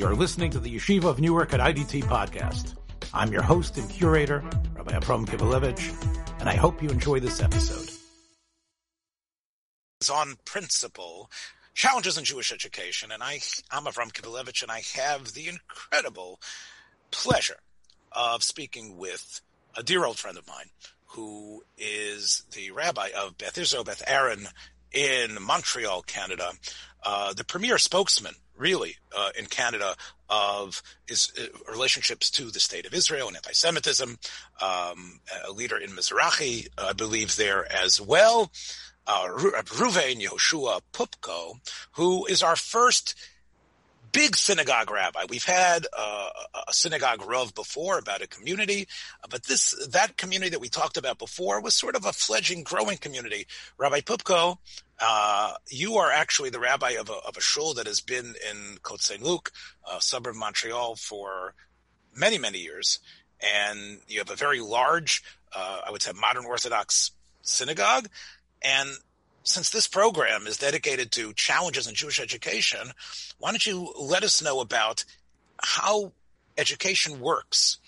You're listening to the Yeshiva of Newark at IDT podcast. I'm your host and curator, Rabbi Abram Kibalevich, and I hope you enjoy this episode. On principle, challenges in Jewish education, and I, I'm Avram Kibalevich, and I have the incredible pleasure of speaking with a dear old friend of mine who is the rabbi of Beth Israel, Beth Aaron in Montreal, Canada, uh, the premier spokesman, really, uh, in Canada of his uh, relationships to the state of Israel and anti-Semitism, um, a leader in Mizrahi, I believe, there as well. Uh, Ruven Yehoshua Poupko, who is our first big synagogue rabbi. We've had uh, a synagogue rav before about a community, but this that community that we talked about before was sort of a fledgling, growing community. Rabbi Poupko, uh, you are actually the rabbi of a, of a shul that has been in Côte Saint Luc, a suburb of Montreal, for many many years, and you have a very large, uh, I would say, modern Orthodox synagogue, and since this program is dedicated to challenges in Jewish education, why don't you let us know about how education works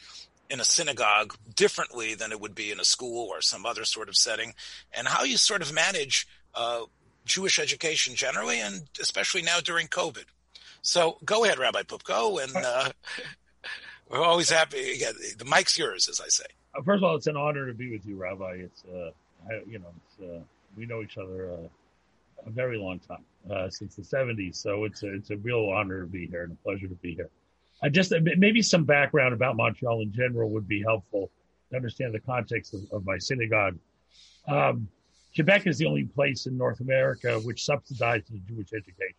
in a synagogue differently than it would be in a school or some other sort of setting, and how you sort of manage uh, Jewish education generally, and especially now during COVID. So go ahead, Rabbi Poupko, and uh, we're always happy. Yeah, the mic's yours, as I say. First of all, it's an honor to be with you, Rabbi. It's uh, you know, it's, uh, we know each other uh, a very long time uh, since the '70s, so it's a, it's a real honor to be here and a pleasure to be here. I just maybe some background about Montreal in general would be helpful to understand the context of, of my synagogue. Um, Quebec is the only place in North America which subsidizes Jewish education.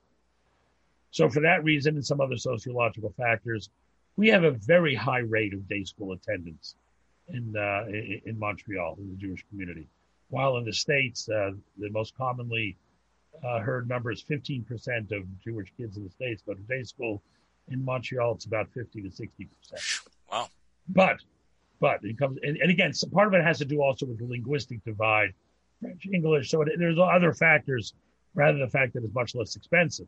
So, for that reason and some other sociological factors, we have a very high rate of day school attendance in uh, in Montreal in the Jewish community. While in the States, uh, the most commonly uh, heard number is 15% of Jewish kids in the States go to day school. In Montreal, it's about 50 to 60%. Wow. But, but it comes, and, and again, so part of it has to do also with the linguistic divide, French, English. So it, there's other factors rather than the fact that it's much less expensive.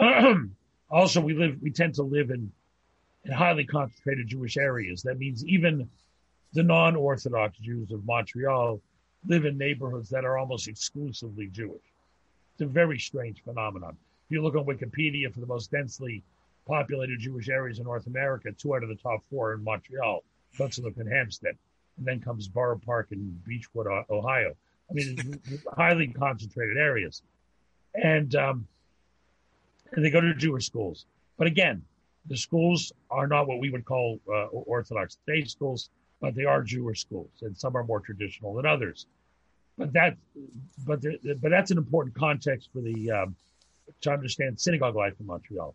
also, we live, we tend to live in, in highly concentrated Jewish areas. That means even the non-Orthodox Jews of Montreal live in neighborhoods that are almost exclusively Jewish. It's a very strange phenomenon. If you look on Wikipedia for the most densely populated Jewish areas in North America, two out of the top four are in Montreal, Hudsonville and Hampstead. And then comes Borough Park and Beachwood, Ohio. I mean, highly concentrated areas. And, um, and they go to Jewish schools. But again, the schools are not what we would call uh, Orthodox day schools but they are Jewish schools, and some are more traditional than others. But that, but but that's an important context for the um, to understand synagogue life in Montreal.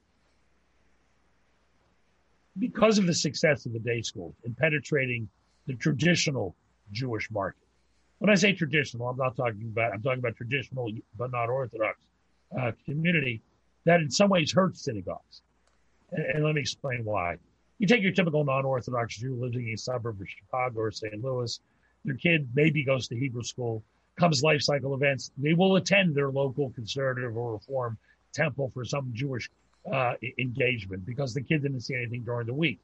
Because of the success of the day schools in penetrating the traditional Jewish market. When I say traditional, I'm not talking about I'm talking about traditional but not Orthodox uh, community that in some ways hurts synagogues. And, and let me explain why you take your typical non-Orthodox Jew living in a suburb of Chicago or St. Louis, their kid maybe goes to Hebrew school, comes life cycle events, they will attend their local conservative or reform temple for some Jewish uh, engagement because the kid didn't see anything during the week.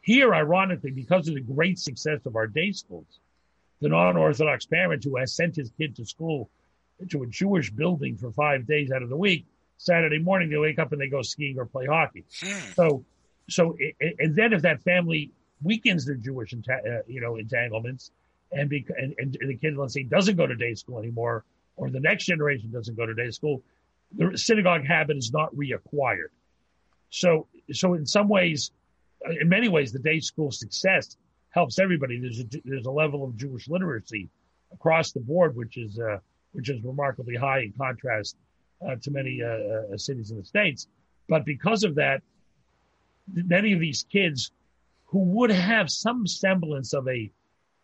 Here, ironically, because of the great success of our day schools, the non-Orthodox parent who has sent his kid to school to a Jewish building for five days out of the week, Saturday morning they wake up and they go skiing or play hockey. Hmm. So so, and then if that family weakens their Jewish, uh, you know, entanglements, and, bec- and, and the kid, let's say, doesn't go to day school anymore, or the next generation doesn't go to day school, the synagogue habit is not reacquired. So, so in some ways, uh, in many ways, the day school success helps everybody. There's a, there's a level of Jewish literacy across the board, which is uh, which is remarkably high in contrast uh, to many uh, uh cities in the states. But because of that, many of these kids who would have some semblance of a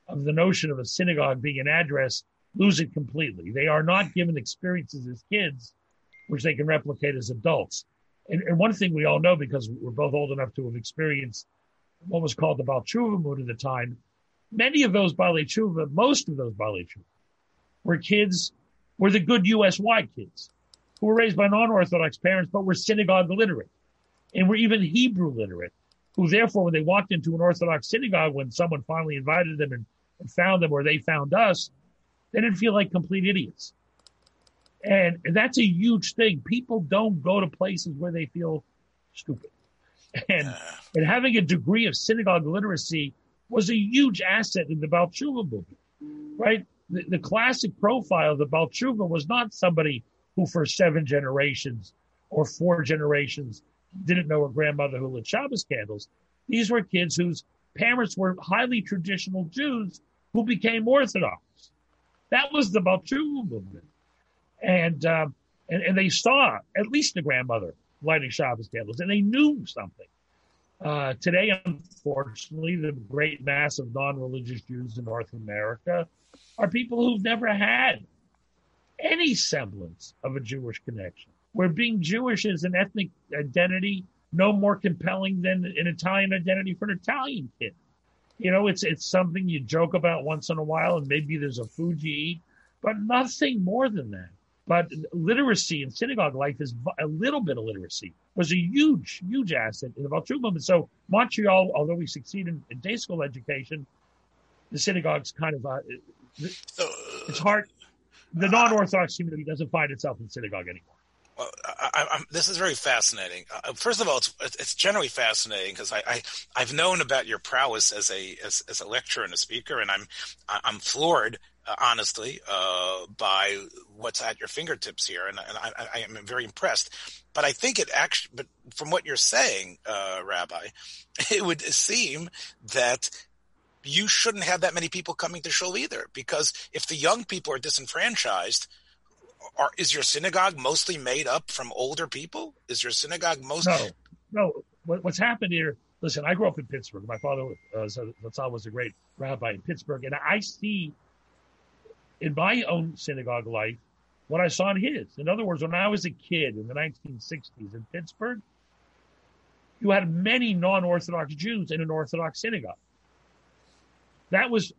of the notion of a synagogue being an address lose it completely. They are not given experiences as kids, which they can replicate as adults. And, and one thing we all know because we're both old enough to have experienced what was called the Baal Tshuva mood at the time. Many of those Baalei Tshuva, most of those Baalei Tshuva, were kids, were the good USY kids who were raised by non-Orthodox parents, but were synagogue literate and were even Hebrew literate, who therefore, when they walked into an Orthodox synagogue, when someone finally invited them and, and found them or they found us, they didn't feel like complete idiots. And, that's a huge thing. People don't go to places where they feel stupid. And, and having a degree of synagogue literacy was a huge asset in the Baal Tshuva movement, right? The, the classic profile of the Baal was not somebody who for seven generations or four generations didn't know a grandmother who lit Shabbos candles. These were kids whose parents were highly traditional Jews who became Orthodox. That was the Baal movement. And, um, and, and they saw at least the grandmother lighting Shabbos candles and they knew something. Uh, today, unfortunately, the great mass of non-religious Jews in North America are people who've never had any semblance of a Jewish connection, where being Jewish is an ethnic identity no more compelling than an Italian identity for an Italian kid. You know, it's it's something you joke about once in a while, and maybe there's a food you eat, but nothing more than that. But literacy in synagogue life is a little bit of literacy was a huge, huge asset in the Tshuva movement. So Montreal, although we succeed in, in day school education, the synagogue's kind of uh, it's hard the non-Orthodox community doesn't find itself in synagogue anymore. Well, I, I, this is very fascinating. Uh, first of all, it's it's generally fascinating because I, I I've known about your prowess as a as, as a lecturer and a speaker, and I'm I'm floored, uh, honestly, uh, by what's at your fingertips here, and, and I, I, am very impressed. But I think it actually, but from what you're saying, uh, Rabbi, it would seem that you shouldn't have that many people coming to shul either, because if the young people are disenfranchised, are, is your synagogue mostly made up from older people? Is your synagogue mostly? No, no. What, what's happened here? Listen, I grew up in Pittsburgh. My father, uh, Zatzal, was a great rabbi in Pittsburgh, and I see in my own synagogue life what I saw in his. In other words, when I was a kid in the 1960s in Pittsburgh, you had many non-Orthodox Jews in an Orthodox synagogue. That was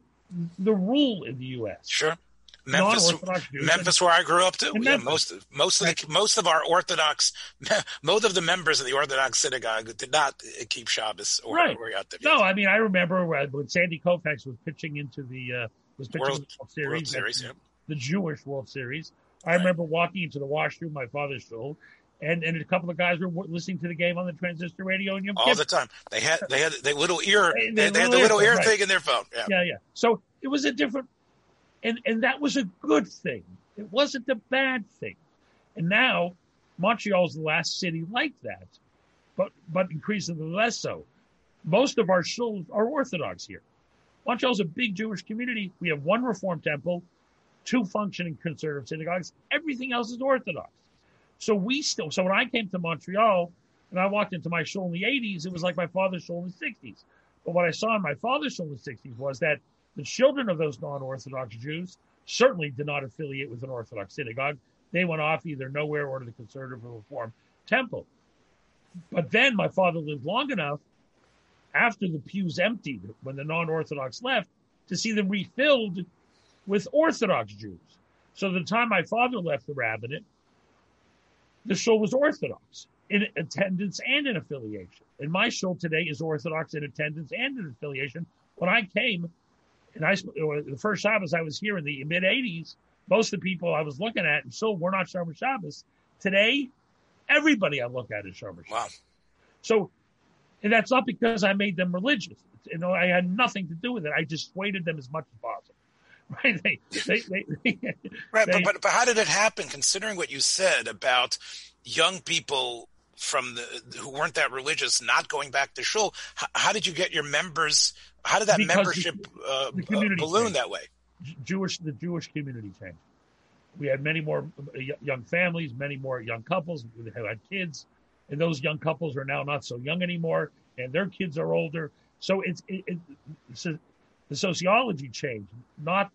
the rule in the U.S. Sure. Memphis, Memphis, where I grew up too. Yeah, most most of the, most of our Orthodox, most of the members of the Orthodox synagogue did not keep Shabbos or, right. or. No, I mean I remember when Sandy Koufax was pitching into the uh, was pitching World, the World Series, World Series yeah. the Jewish World Series. I right. remember walking into the washroom, my father's shul, and and a couple of guys were listening to the game on the transistor radio and all the time. They had they had the little ear they, they, they had the little ear, ear right. thing in their phone. Yeah. yeah, yeah. So it was a different, and and that was a good thing. It wasn't a bad thing. And now Montreal's the last city like that, but but increasingly less so. Most of our shuls are Orthodox here. Montreal's a big Jewish community. We have one Reform temple, two functioning conservative synagogues. Everything else is Orthodox. So we still, so when I came to Montreal and I walked into my shul in the 80s, it was like my father's shul in the 60s. But what I saw in my father's shul in the 60s was that the children of those non Orthodox Jews certainly did not affiliate with an Orthodox synagogue. They went off either nowhere or to the conservative or reform temple. But then my father lived long enough after the pews emptied when the non Orthodox left to see them refilled with Orthodox Jews. So the time my father left the rabbinate, the shul was Orthodox in attendance and in affiliation. And my shul today is Orthodox in attendance and in affiliation. When I came, and I the first Shabbos I was here in the mid '80s, most of the people I was looking at still were not Shomer Shabbos. Today, everybody I look at is Shomer Shabbos. Wow. So, and that's not because I made them religious. You know, I had nothing to do with it. I dissuaded them as much as possible. right? They, they, they, right, but, but but how did it happen? Considering what you said about young people from the who weren't that religious not going back to shul, how, how did you get your members? How did that because membership the, uh, the uh, balloon changed. that way? Jewish, the Jewish community changed. We had many more uh, young families, many more young couples who had kids, and those young couples are now not so young anymore, and their kids are older. So it's it, it, so the sociology changed, not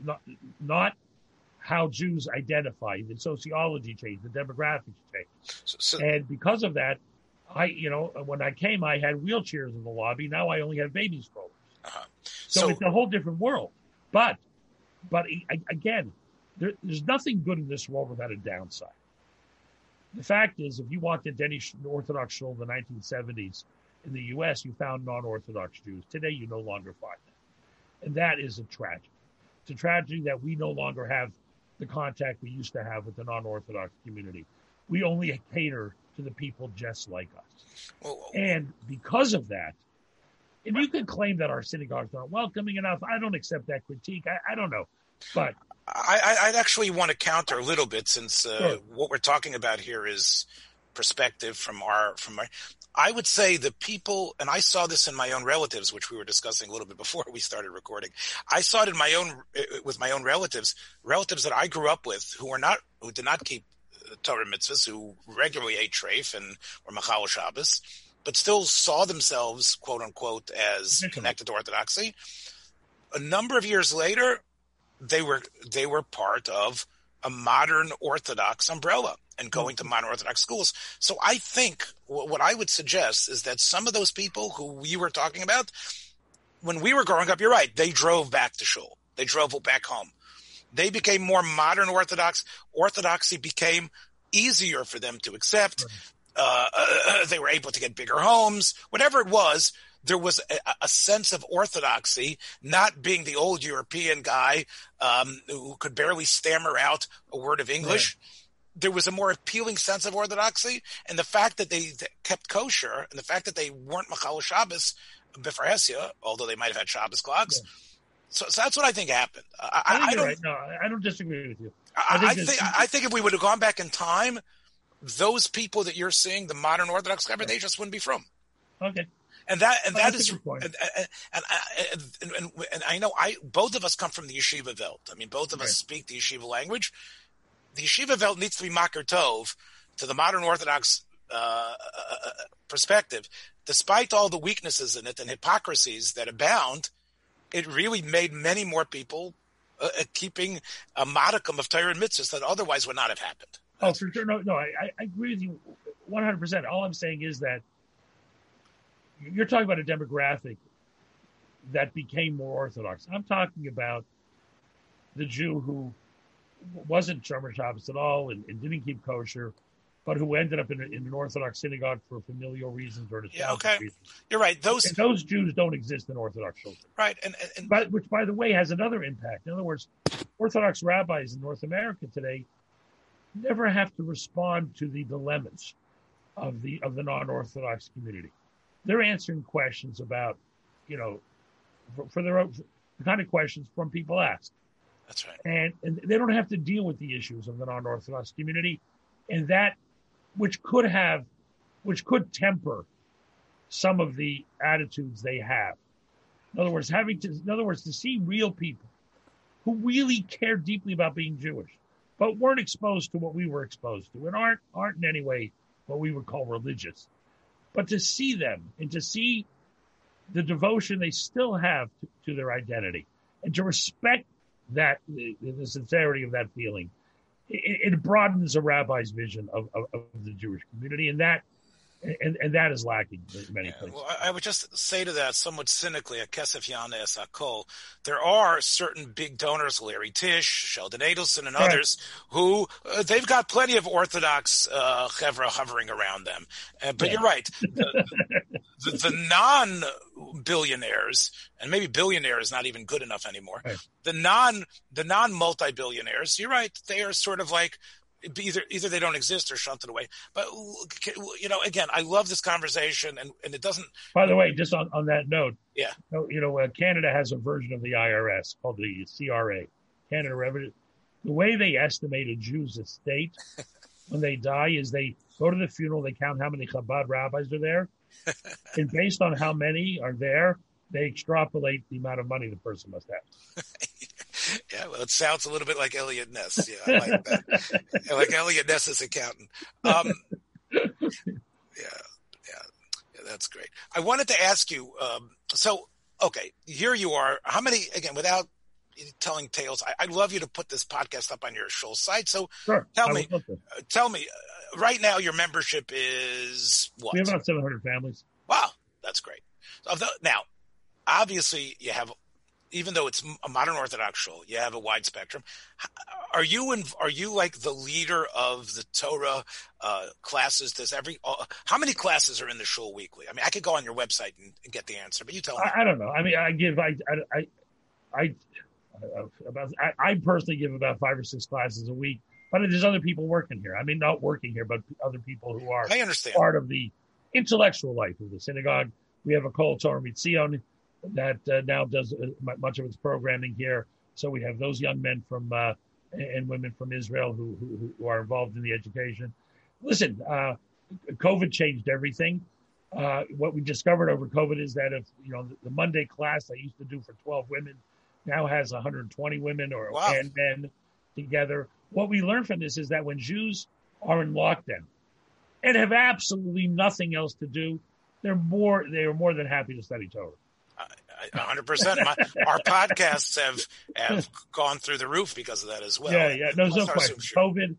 not not how Jews identify. The sociology changed, the demographics changed, so, so, and because of that, I you know when I came, I had wheelchairs in the lobby. Now I only have baby strollers. Uh-huh. So, so, it's a whole different world. But but again, there, there's nothing good in this world without a downside. The fact is, if you walked into any Orthodox shul in the 1970s in the U.S., you found non-Orthodox Jews. Today, you no longer find them, and that is a tragedy. It's a tragedy that we no longer have the contact we used to have with the non-Orthodox community. We only cater to the people just like us, and because of that, and you can claim that our synagogues aren't welcoming enough. I don't accept that critique. I, I don't know, but I, I'd actually want to counter a little bit since uh, Sure. what we're talking about here is perspective from our from our. I would say the people, and I saw this in my own relatives, which we were discussing a little bit before we started recording. I saw it in my own uh, with my own relatives, relatives that I grew up with who were not who did not keep uh, Torah mitzvahs, who regularly ate treif and were machal Shabbos, but still saw themselves quote unquote as connected to orthodoxy. A number of years later, they were they were part of a modern Orthodox umbrella and going to modern Orthodox schools. So I think what I would suggest is that some of those people who we were talking about, when we were growing up, you're right, they drove back to shul, they drove back home. They became more modern Orthodox. Orthodoxy became easier for them to accept. Uh, they were able to get bigger homes, whatever it was. There was a, a sense of orthodoxy, not being the old European guy um, who could barely stammer out a word of English. There was a more appealing sense of orthodoxy, and the fact that they th- kept kosher, and the fact that they weren't machal Shabbos b'farhesia, although they might have had Shabbos clocks. So, so that's what I think happened. I, I I, don't. right. No, I don't disagree with you. I, I think I think I think if we would have gone back in time, those people that you're seeing, the modern Orthodox cover, they just wouldn't be from. Okay. And that and that's a is and, and, and, and, I know I both of us come from the yeshiva Welt. I mean, both of us speak the yeshiva language. The yeshiva Welt needs to be makar tov to the modern Orthodox uh, uh, perspective. Despite all the weaknesses in it and hypocrisies that abound, it really made many more people uh, uh, keeping a modicum of Torah and mitzvahs that otherwise would not have happened. Oh, for sure. No, no, I, I- I agree with you 100%. All I'm saying is that you're talking about a demographic that became more Orthodox. I'm talking about the Jew who wasn't Shomer Shabbos at all and, and didn't keep kosher, but who ended up in, a, in an Orthodox synagogue for familial reasons or Yeah, okay. reasons. You're right. Those And those Jews don't exist in Orthodox children. right, and, and, but which by the way has another impact. In other words, Orthodox rabbis in North America today never have to respond to the dilemmas of the of the non-Orthodox community. They're answering questions about, you know, for, for their own the kind of questions from people ask, that's right. and and they don't have to deal with the issues of the non-Orthodox community, and that which could have, which could temper some of the attitudes they have. In other words, having to, in other words, to see real people who really care deeply about being Jewish, but weren't exposed to what we were exposed to and aren't, aren't in any way what we would call religious. But to see them and to see the devotion they still have to, to their identity and to respect that, the, the sincerity of that feeling, it, it broadens a rabbi's vision of, of, of the Jewish community. And that, and, and that is lacking in many places. well, I I would just say to that somewhat cynically, a Kesef Yana Esakol, there are certain big donors, Larry Tisch, Sheldon Adelson, and Right. others, who uh, they've got plenty of Orthodox uh, chevra hovering around them. Uh, but Yeah. you're right. The, the, the non billionaires, and maybe billionaire is not even good enough anymore. Right. The non the non multi billionaires, you're right. They are sort of like either either they don't exist or shunted away. But you know, again, I love this conversation, and, and it doesn't. By the way, just on, on that note, Yeah. you know, you know uh, Canada has a version of the IRS called the CRA, Canada Revenue. The way they estimate a Jew's estate when they die is they go to the funeral, they count how many Chabad rabbis are there, and based on how many are there, they extrapolate the amount of money the person must have. Yeah, well, it sounds a little bit like Eliot Ness. Yeah, I like that. I like Eliot Ness's accountant. Um, yeah, yeah, yeah, that's great. I wanted to ask you. Um, so, okay, here you are. How many? Again, without telling tales, I, I'd love you to put this podcast up on your show site. So, Sure. Tell me. would uh, tell me, uh, right now, your membership is what? We have about 700 families. Wow, that's great. So now, obviously, you have even though it's a modern Orthodox shul, you have a wide spectrum. Are you in, are you like the leader of the Torah uh, classes? Does every uh, how many classes are in the shul weekly? I mean, I could go on your website and, and get the answer, but you tell me. I, I, don't know. I mean, I give I I I, I about I, I personally give about five or six classes a week, but there's other people working here. I mean, not working here, but other people who are I understand part of the intellectual life of the synagogue. We have a Kol Torah Mitzion that uh, now does uh, much of its programming here. So we have those young men from uh, and women from Israel who, who, who are involved in the education. Listen, uh, COVID changed everything. Uh, what we discovered over COVID is that if you know the, the, Monday class I used to do for 12 women now has 120 women or wow. and men together. What we learned from this is that when Jews are in lockdown and have absolutely nothing else to do, they're more they are more than happy to study Torah hundred percent. Our podcasts have have gone through the roof because of that as well. Yeah, yeah, no, no question. COVID,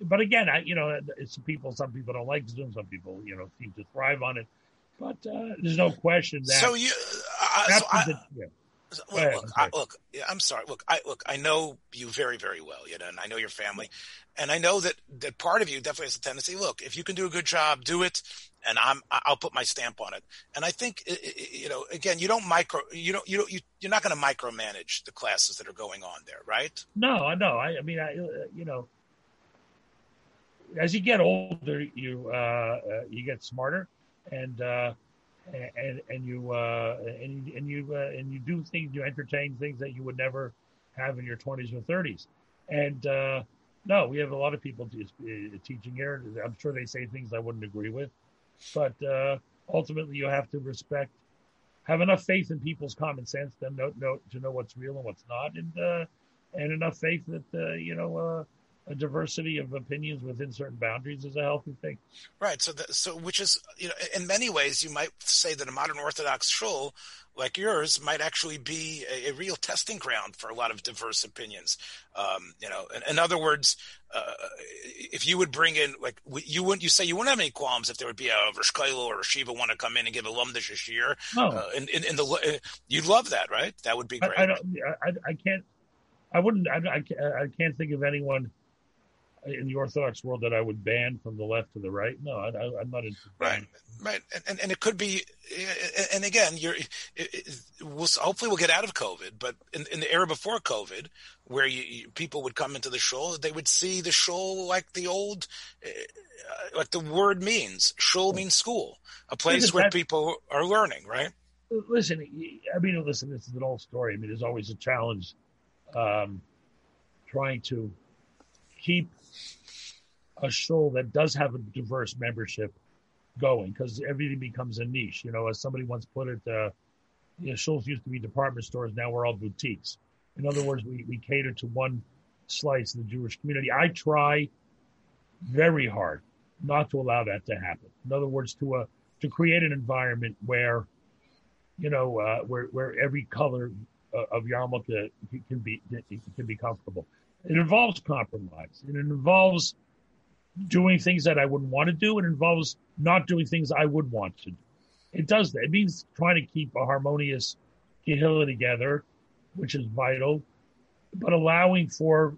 but again, I you know, it's people. Some people don't like Zoom. Some people, you know, seem to thrive on it. But uh, there's no question that. So you, uh, so I, the, yeah. Look, look, I, look, I'm sorry. Look, I look. I know you very, very well, you know, and I know your family, and I know that that part of you definitely has a tendency. Look, if you can do a good job, do it, and I'm I'll put my stamp on it. And I think you know, again, you don't micro, you don't, you don't, you, you're not going to micromanage the classes that are going on there, right? No, I know. I, I mean, I, you know, as you get older, you uh, uh you get smarter, and. uh and and you uh, and and you uh, and you do things, you entertain things that you would never have in your 20s or 30s. And uh, no, we have a lot of people uh, teaching here. I'm sure they say things I wouldn't agree with, but uh, ultimately you have to respect, have enough faith in people's common sense to know, know to know what's real and what's not, and uh, and enough faith that you know a diversity of opinions within certain boundaries is a healthy thing. Right. So, the, so which is, you know, in many ways, you might say that a modern Orthodox shul like yours might actually be a, a real testing ground for a lot of diverse opinions. Um, you know, in, in other words, uh, if you would bring in, like, you wouldn't, you say you wouldn't have any qualms if there would be a Rosh or a Shiva want to come in and give a lumdish a shear. Oh. Uh, in, in, in, the, uh, you'd love that, right? That would be great. I, I, I, I can't, I wouldn't, I, I can't think of anyone in the Orthodox world that I would ban from the left to the right. No, I, am not into right, right, and, and it could be, and again, you're it, we'll, hopefully we'll get out of COVID, but in, in the era before COVID, where you, you, people would come into the shul, they would see the shul like the old, uh, like the word means. Shul means school, a place where people are learning, right? Listen, I mean, listen, this is an old story. I mean, there's always a challenge um, trying to keep a show that does have a diverse membership going because everything becomes a niche. You know, as somebody once put it, uh, you know, shows used to be department stores. Now we're all boutiques. In other words, we, we cater to one slice of the Jewish community. I try very hard not to allow that to happen. In other words, to uh, to create an environment where, you know, uh, where where every color uh, of yarmulke can be can be comfortable. It involves compromise. It involves doing things that I wouldn't want to do. It involves not doing things I would want to do. It does that. It means trying to keep a harmonious kehillah together, which is vital, but allowing for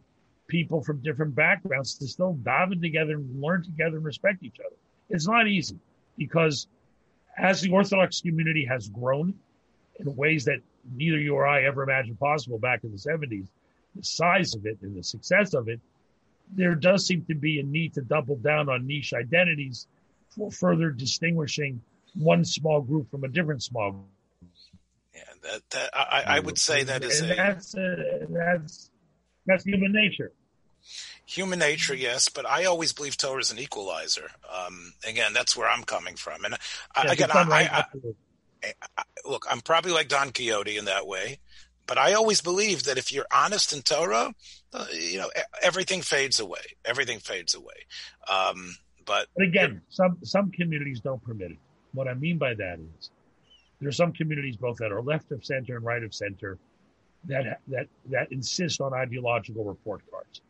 people from different backgrounds to still daven together and learn together and respect each other. It's not easy because as the Orthodox community has grown in ways that neither you or I ever imagined possible back in the 70s, the size of it and the success of it there does seem to be a need to double down on niche identities for further distinguishing one small group from a different small group. Yeah, that, that I, I would say that is a, that's a, that's that's human nature. Human nature, yes, but I always believe Torah is an equalizer. Um, again, that's where I'm coming from, and I, yeah, again, I, I, look, I'm probably like Don Quixote in that way. But I always believe that if you're honest in Torah, uh, you know, everything fades away. Everything fades away. Um, but, but again, some some communities don't permit it. What I mean by that is there are some communities both that are left of center and right of center that that that insist on ideological report cards.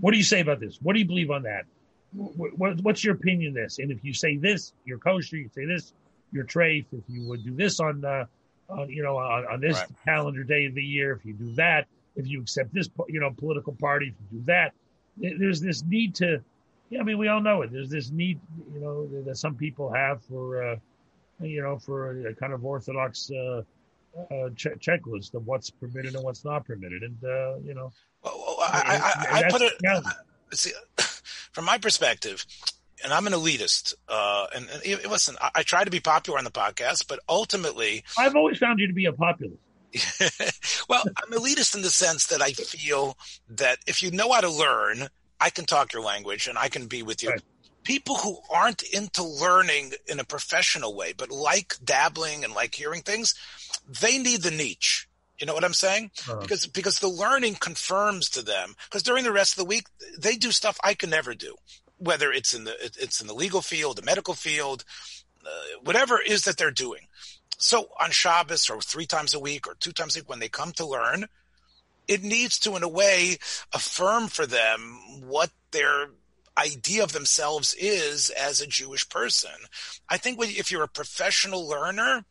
What do you say about this? What do you believe on that? What, what's your opinion on this? And if you say this, you're kosher. You say this, you're treif. If you would do this on uh, on you know on, on this Right. calendar day of the year, if you do that, if you accept this you know political party, if you do that, there's this need to. Yeah, I mean, we all know it. There's this need, you know, that some people have for, uh, you know, for a, kind of orthodox uh, uh, che- checklist of what's permitted and what's not permitted, and uh, you know, Well, well, I, I, I, I put it yeah. see, from my perspective, and I'm an elitist. Uh, and, and listen, I, I try to be popular on the podcast, but ultimately, I've always found you to be a populist. well, I'm elitist in the sense that I feel that if you know how to learn, I can talk your language and I can be with you. Right. People who aren't into learning in a professional way, but like dabbling and like hearing things, they need the niche. You know what I'm saying? Uh, because because the learning confirms to them because during the rest of the week they do stuff I can never do whether it's in the it's in the legal field the medical field uh, whatever it is that they're doing. So on Shabbos or three times a week or two times a week when they come to learn it needs to in a way affirm for them what their idea of themselves is as a Jewish person. I think if you're a professional learner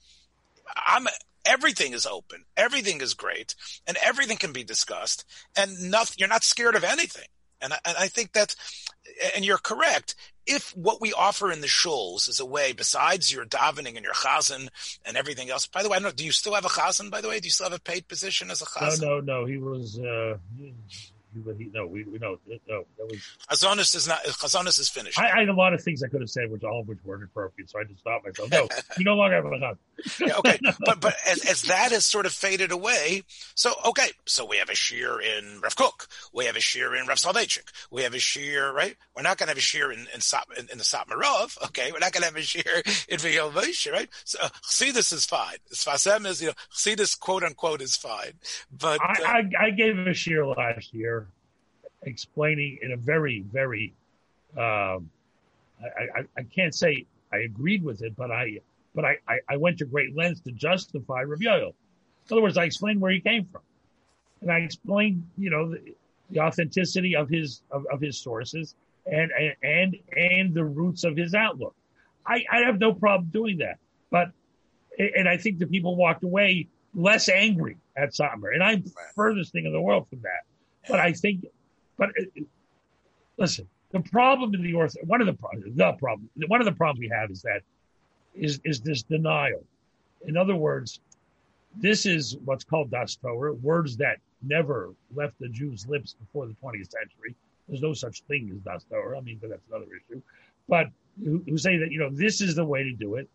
I'm everything is open, everything is great, and everything can be discussed, and nothing. You're not scared of anything, and I, and I think that, and you're correct. If what we offer in the shuls is a way, besides your davening and your chazan and everything else. By the way, I don't know. Do you still have a chazan? By the way, do you still have a paid position as a no, chazan? no, no. He was. Uh, he, he, no, we, we no, no. That was. Chazonis is not. Chazonis is finished. I, I had a lot of things I could have said, which all of which weren't appropriate, so I just stopped myself. No, you no longer have a. Yeah, okay, but but as, as that has sort of faded away, so okay, so we have a shear in Rav Kook, we have a shear in Rav Soloveitchik, we have a shear, right? We're not going to have a shear in in, Sop, in, in the Satmarov, okay? We're not going to have a shear in Vayoel Moshe, right? So uh, Chassidus is fine. Sfasem is, you know, Chassidus quote unquote is fine, but uh, I, I, I gave him a shear last year, explaining in a very, very. Um, I, I, I can't say I agreed with it, but I, but I, I, I went to great lengths to justify Rav Yoel. In other words, I explained where he came from, and I explained, you know, the, the authenticity of his of, of his sources and and and the roots of his outlook. I, I have no problem doing that, but and I think the people walked away less angry at Satmar, and I'm furthest thing in the world from that. But I think, but uh, listen, the problem in the orth, one of the problems, the problem, one of the problems we have is that is is this denial. In other words, this is what's called das Torah, words that never left the Jews' lips before the 20th century. There's no such thing as das Torah. I mean, but that's another issue. But who, who say that you know this is the way to do it,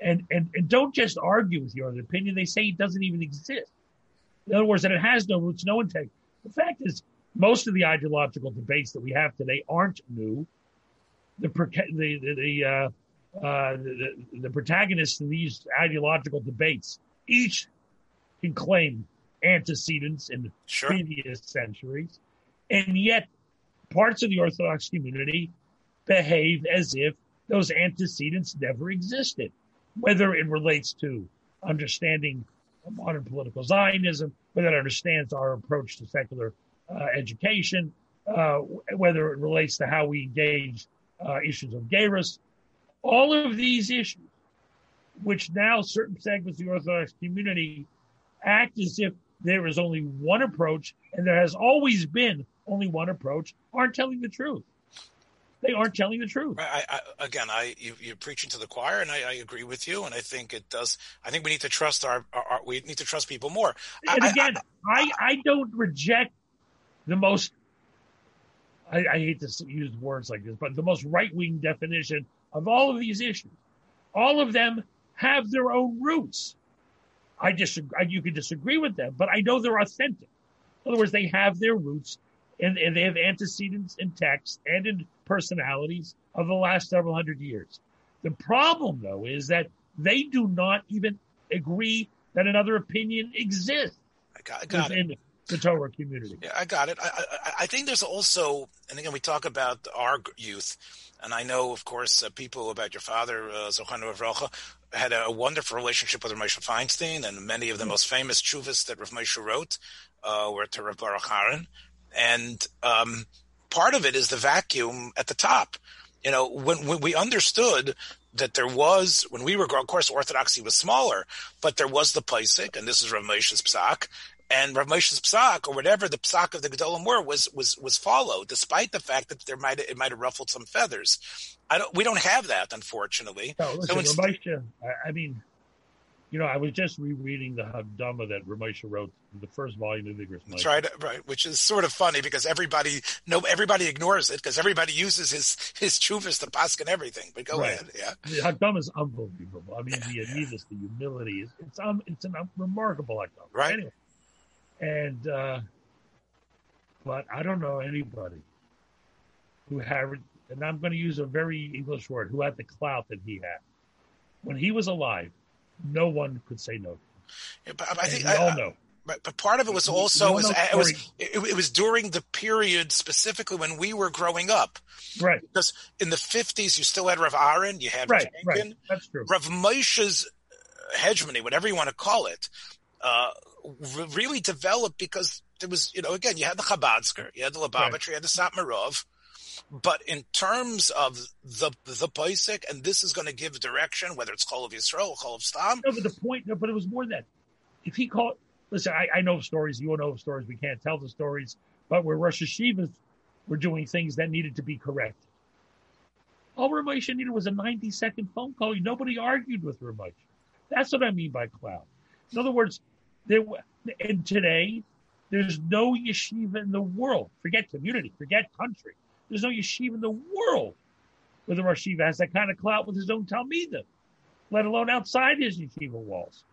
and and and don't just argue with your opinion. They say it doesn't even exist. In other words, that it has no roots, no integrity. The fact is, most of the ideological debates that we have today aren't new. The the the, the uh, uh, the, the protagonists in these ideological debates each can claim antecedents in sure. previous centuries, and yet parts of the Orthodox community behave as if those antecedents never existed, whether it relates to understanding modern political Zionism, whether it understands our approach to secular education, uh, whether it relates to how we engage uh, issues of Gairus, all of these issues, which now certain segments of the Orthodox community act as if there is only one approach and there has always been only one approach, aren't telling the truth. They aren't telling the truth. I, I, again, I you, you're preaching to the choir, and I, I, agree with you. And I think it does. I think we need to trust our, our, our we need to trust people more. And again, I, I, don't reject the most. I, hate to use words like this, but the most right wing definition of all of these issues. All of them have their own roots. I disagree. You can disagree with them, but I know they're authentic. In other words, they have their roots and, and they have antecedents in text and in personalities of the last several hundred years. The problem, though, is that they do not even agree that another opinion exists I got, I got within it. The Torah community. Yeah, I got it. I, I, I, think there's also, and again, we talk about our youth, and I know, of course, uh, people about your father, uh, Zochanu Avrocha, had a, wonderful relationship with Rav Moshe Feinstein, and many of the most famous chuvas that Rav Moshe wrote uh, were to Rav Baruch Haran. And um, part of it is the vacuum at the top. You know, when, when we understood that there was when we were growing. Of course, Orthodoxy was smaller, but there was the Paisik, and this is Rav Moshe's Psak, and Rav Moshe's Psak or whatever the Psak of the Gedolim were was was was followed, despite the fact that there might it might have ruffled some feathers. I don't. We don't have that, unfortunately. No, listen, so Moshe, I, I mean, you know, I was just rereading the Hagdama that Ramesha wrote, the first volume of the. That's right, right. Which is sort of funny because everybody, no, everybody ignores it because everybody uses his his chuvas to pass and everything. But go right. ahead, yeah. The Hagdama is unbelievable. I mean, the Anivas, the humility is it's um, it's an um, remarkable Hagdama. Right. Anyway, and uh, but I don't know anybody who had, and I'm going to use a very English word, who had the clout that he had when he was alive no one could say no. Yeah, but I think we all know. But, but part of it was also was, it was it, it, was during the period specifically when we were growing up, right? Because in the fifties you still had Rav Aaron, you had right, Rav right. That's true. Rav Moshe's hegemony, whatever you want to call it, uh, really developed because there was you know again you had the Chabadsker, you had the Lubavitcher, right. you had the Satmarov, but in terms of the the basic, and this is going to give direction, whether it's Chol of Yisrael or Chol of Stam. No, but the point, no, but it was more than that. If he called, listen, I, I know stories, you all know stories, we can't tell the stories, but where Rosh Hashivas were doing things that needed to be corrected. All Ramesh needed was a 90 second phone call. Nobody argued with Ramesh. That's what I mean by cloud. In other words, there and today, there's no yeshiva in the world. Forget community, forget country. There's no yeshiva in the world where the Yeshiva has that kind of clout with his own Talmidim, let alone outside his yeshiva walls.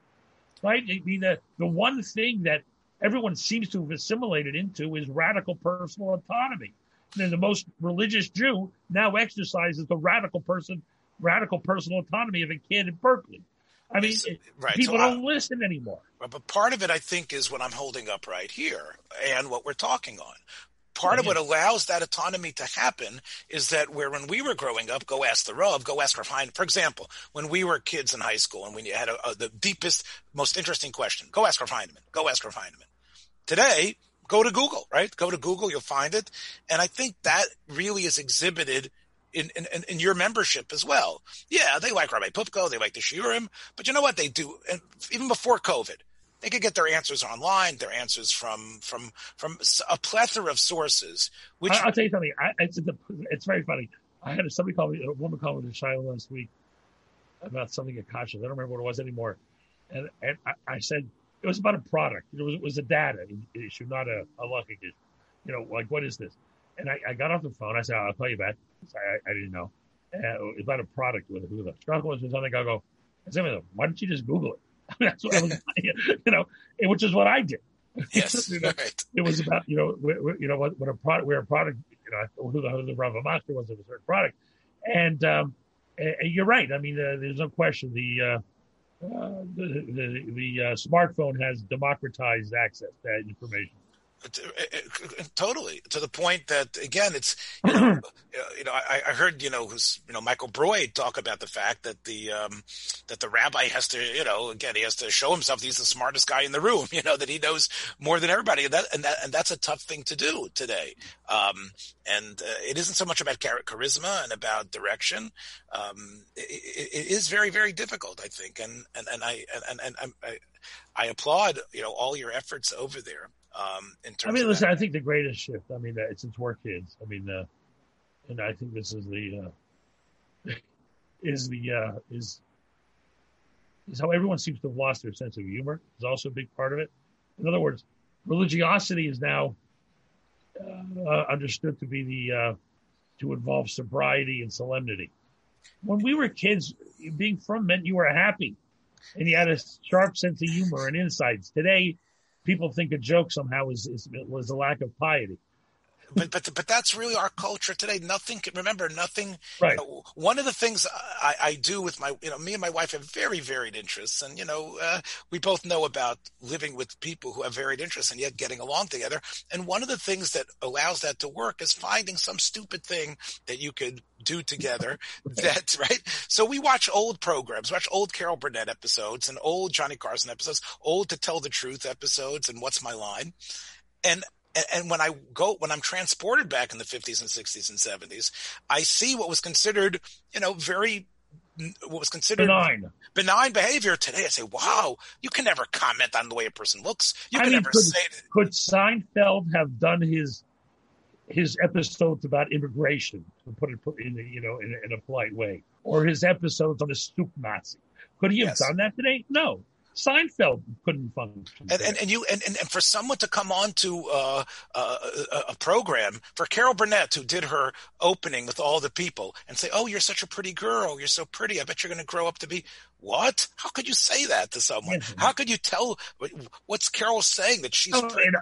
Right? I mean, the, the one thing that everyone seems to have assimilated into is radical personal autonomy. And the most religious Jew now exercises the radical person, radical personal autonomy of a kid in Berkeley. I mean, right. people so don't listen anymore. But part of it, I think, is what I'm holding up right here and what we're talking on part of what allows that autonomy to happen is that where when we were growing up, go ask the Rav, go ask Rav. For example, when we were kids in high school and when you had a, a, the deepest, most interesting question, go ask Rav Heinemann, go ask Rav Heinemann. Today, go to Google, right? Go to Google, you'll find it. And I think that really is exhibited in, in, in, your membership as well. Yeah, they like Rabbi Poupko, they like the Shiurim, but you know what they do? And even before COVID, they could get their answers online, their answers from from from a plethora of sources. Which I, will tell you something. I, it's, it's very funny. I had somebody call me, a woman called me to Shiloh last week about something at. I don't remember what it was anymore. And, and I, I, said it was about a product. It was, it was a data issue, not a, a luck issue. You know, like what is this? And I, I got off the phone. I said, I'll call you back. I, I didn't know. Uh, about a product with who the or something. I go, why don't you just Google it? That's what I was, you know, which is what I did. Yes, you know, right. It was about you know, you know, what, what a product, where a product, you know, who the, who the Rava Master was of a certain product, and, um, and you're right. I mean, uh, there's no question the uh, uh, the the, the uh, smartphone has democratized access to that information. Totally, to the point that again, it's you know, you know I, I, heard you know who's you know Michael Broyde talk about the fact that the um, that the rabbi has to you know again he has to show himself he's the smartest guy in the room you know that he knows more than everybody and that and that and that's a tough thing to do today. Um, and uh, it isn't so much about charisma and about direction. Um, it, it is very very difficult I think and and and I and and, and I, I applaud you know all your efforts over there um, in terms. I mean, listen. I think the greatest shift. I mean, uh, since we're kids, I mean, uh, and I think this is the uh, is the uh, is is how everyone seems to have lost their sense of humor. Is also a big part of it. In other words, religiosity is now uh, understood to be the uh, to involve sobriety and solemnity. When we were kids, being from meant you were happy and you had a sharp sense of humor and insights. Today, people think a joke somehow is, is was a lack of piety. But but but that's really our culture today. Nothing. Can, Remember, nothing. Right. You know, one of the things I, I, do with my, you know, me and my wife have very varied interests, and you know, uh, we both know about living with people who have varied interests and yet getting along together. And one of the things that allows that to work is finding some stupid thing that you could do together. that right. So we watch old programs, watch old Carol Burnett episodes and old Johnny Carson episodes, old To Tell the Truth episodes, and What's My Line. And and, when I go, when I'm transported back in the 50s and 60s and 70s, I see what was considered, you know, very what was considered benign benign behavior today. I say, wow, you can never comment on the way a person looks. You I can mean, never could, say. could Seinfeld have done his his episodes about immigration, to put it put in you know in a, in a polite way, or his episodes on the Soup Nazi? Could he have Yes. done that today? No. Seinfeld couldn't function. And, and, and you and, and, for someone to come on to uh, uh, a, a program for Carol Burnett who did her opening with all the people and say, "Oh, you're such a pretty girl. You're so pretty. I bet you're going to grow up to be what? How could you say that to someone? Yes. How could you tell what's Carol saying that she's Oh, and,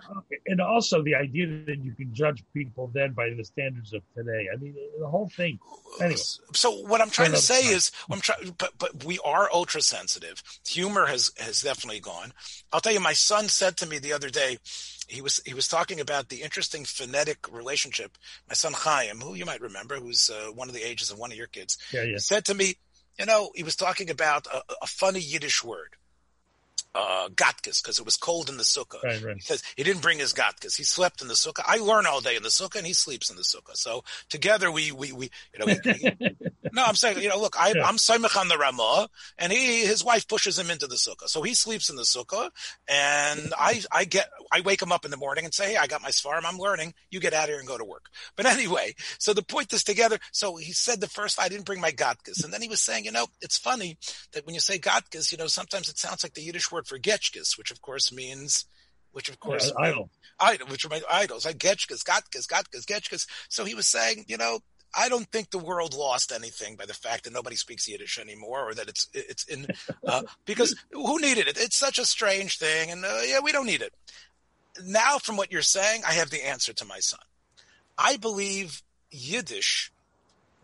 and also the idea that you can judge people then by the standards of today. I mean, the whole thing. Anyway, So what I'm trying to say is, I'm trying, but but we are ultra sensitive. Humor has has definitely gone. I'll tell you, my son said to me the other day, he was he was talking about the interesting phonetic relationship. My son Chaim, who you might remember, who's uh, one of the ages of one of your kids, yeah, yeah. said to me, you know, he was talking about a, a funny Yiddish word, uh, gatkes, because it was cold in the sukkah. Right, right. He says he didn't bring his gatkes. He slept in the sukkah. I learn all day in the sukkah, and he sleeps in the sukkah. So together we we we you know. We, no, I'm saying you know, look, I, Yeah. I'm Saimach on the Ramah, and he his wife pushes him into the sukkah, so he sleeps in the sukkah, and I I get I wake him up in the morning and say, hey, I got my svarim, I'm learning. You get out of here and go to work. But anyway, so the point is together. So he said the first I didn't bring my gatkes, and then he was saying, you know, it's funny that when you say gatkes, you know, sometimes it sounds like the Yiddish word for getchkes, which of course means. Which of course Yeah, idol. idol, which are my idols, like Getchkas, Gotkas, Gotkas, Getchkas. So he was saying, you know, I don't think the world lost anything by the fact that nobody speaks Yiddish anymore, or that it's it's in uh, because who needed it? It's such a strange thing, and uh, yeah, we don't need it. Now, from what you're saying, I have the answer to my son. I believe Yiddish,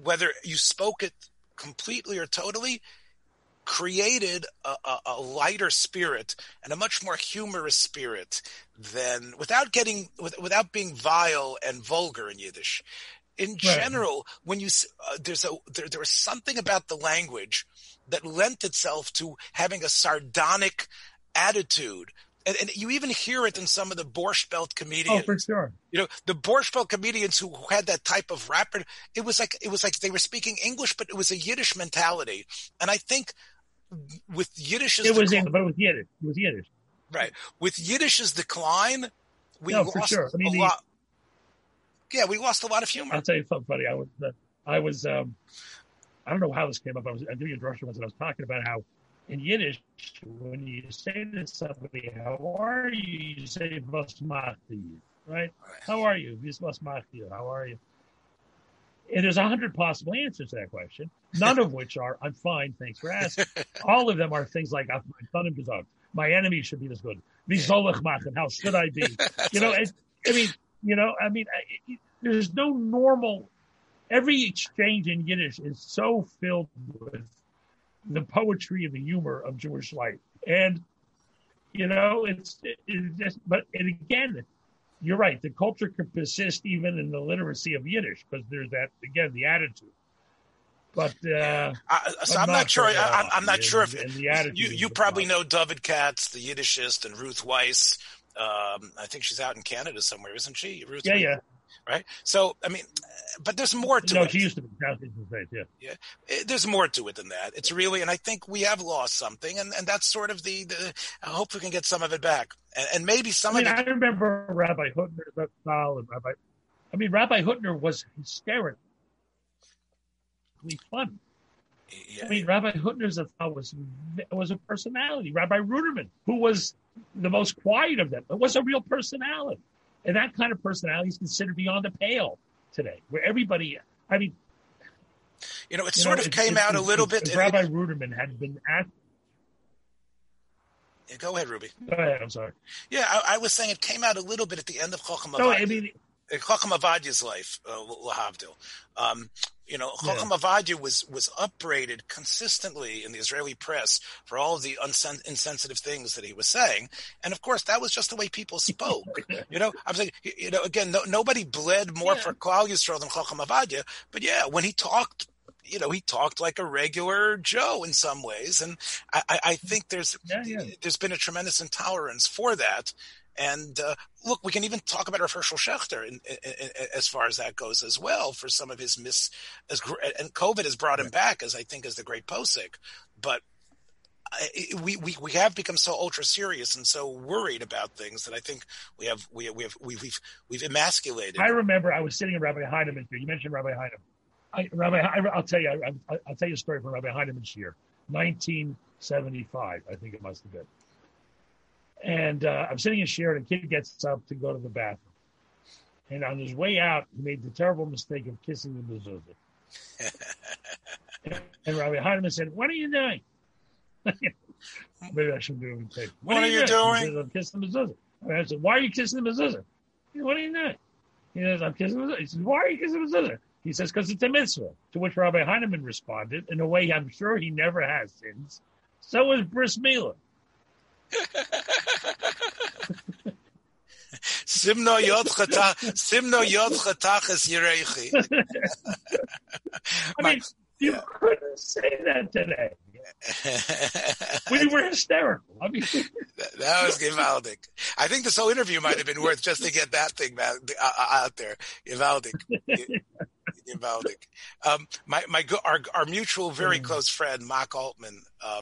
whether you spoke it completely or totally, created a, a, a lighter spirit and a much more humorous spirit than without getting with, without being vile and vulgar in Yiddish. In general, when you uh, there's a there, there was something about the language that lent itself to having a sardonic attitude. And, and you even hear it in some of the Borscht Belt comedians Oh, for sure. you know the Borscht Belt comedians who had that type of rapid it was like it was like they were speaking english but it was a yiddish mentality and i think with yiddish's It was decline, in, but it was Yiddish. It was Yiddish. right with yiddish's decline we No, lost sure. I mean, a the- lot yeah we lost a lot of humor I'll tell you something funny. I was, uh, I was, um, I don't know how this came up. I was I doing a drush once, and I was talking about how in Yiddish, when you say to somebody, "How are you?" you say "Was macht ihr?" Right? How are you? Was macht ihr? How are you? And there's a hundred possible answers to that question, none of which are "I'm fine, thanks for asking." All of them are things like "I've done him gesagt." My enemy should be this good. Soll machen? How should I be? You know, it, I mean, you know, I mean, it, there's no normal. Every exchange in Yiddish is so filled with the poetry and the humor of Jewish life, and you know, it's it, it just. But and again, you're right. The culture can persist even in the literacy of Yiddish because there's that again the attitude. But uh, I, so but i'm not sure I, I'm, not And- sure if and the attitude you you probably know david katz the yiddishist and ruth wisse um, I think she's out in Canada somewhere, isn't she? Ruth Yeah, Wisse? yeah. Right. So, I mean, but there's more to No, it. she used to be Southeast State. Yeah. Eh, there's more to it than that. It's really, and I think we have lost something, and, and that's sort of the, the. I hope we can get some of it back, and, and maybe some I mean, of it. I remember Rabbi Hutner's style and Rabbi. I mean, Rabbi Hutner was hysterically fun. Yeah, I mean, Rabbi Hutner's style was was a personality. Rabbi Ruderman, who was the most quiet of them, was a real personality, and that kind of personality is considered beyond the pale today, where everybody. I mean, you know, it you sort know, of if- came if- out a little bit. If it- Rabbi Ruderman had been asked, it- go ahead, Ruby. go ahead. I'm sorry. Yeah, I, I was saying it came out a little bit at the end of Chacham No, I mean, Chacham Ovadia's life, uh, Lahavdil. Um, you know, Yeah. Chacham Ovadia was was upbraided consistently in the Israeli press for all of the unsen- insensitive things that he was saying, and of course, that was just the way people spoke. you know, I'm saying, you know, again, no, nobody bled more Yeah. for Klal Yisrael than Chacham Ovadia, but yeah, when he talked. You know, he talked like a regular Joe in some ways, and I, I, I think there's Yeah, yeah. there's been a tremendous intolerance for that, And uh, look, we can even talk about Rav Hershel Schachter in, in, in, as far as that goes as well for some of his miss. As, and COVID has brought him back as I think as the great posik, but we, we we have become so ultra serious and so worried about things that I think we have we we have we, we've we've emasculated. I remember I was sitting in Rabbi Heinemann's here. You mentioned Rabbi Heinemann. I, Rabbi, I, will tell you. I, will tell you a story from Rabbi Heinemann's year, 1975. I think it must have been. And uh, I'm sitting in and a kid gets up to go to the bathroom. And on his way out, he made the terrible mistake of kissing the mezuzah. and, and Rabbi Heinemann said, "What are you doing?" Maybe I shouldn't do it. What, what, are you doing? Says, I'm kissing the mezuzah. I said, why are you kissing the mezuzah? What are you doing? He says, I'm kissing the mezuzah. He says, why are you kissing the mezuzah? He says, because it's a mitzvah. To which Rabbi Heinemann responded in a way I'm sure he never has since. So is bris milah. Simno yod simno yod chatachas yireichi. I mean, you couldn't say that today. we were hysterical. I mean, that, that was Givaldic. I think this whole interview might have been worth just to get that thing back, uh, uh, out there. Givaldic. Givaldic. Um, my, my, our, our mutual, very mm. close friend, Mark Altman. Uh,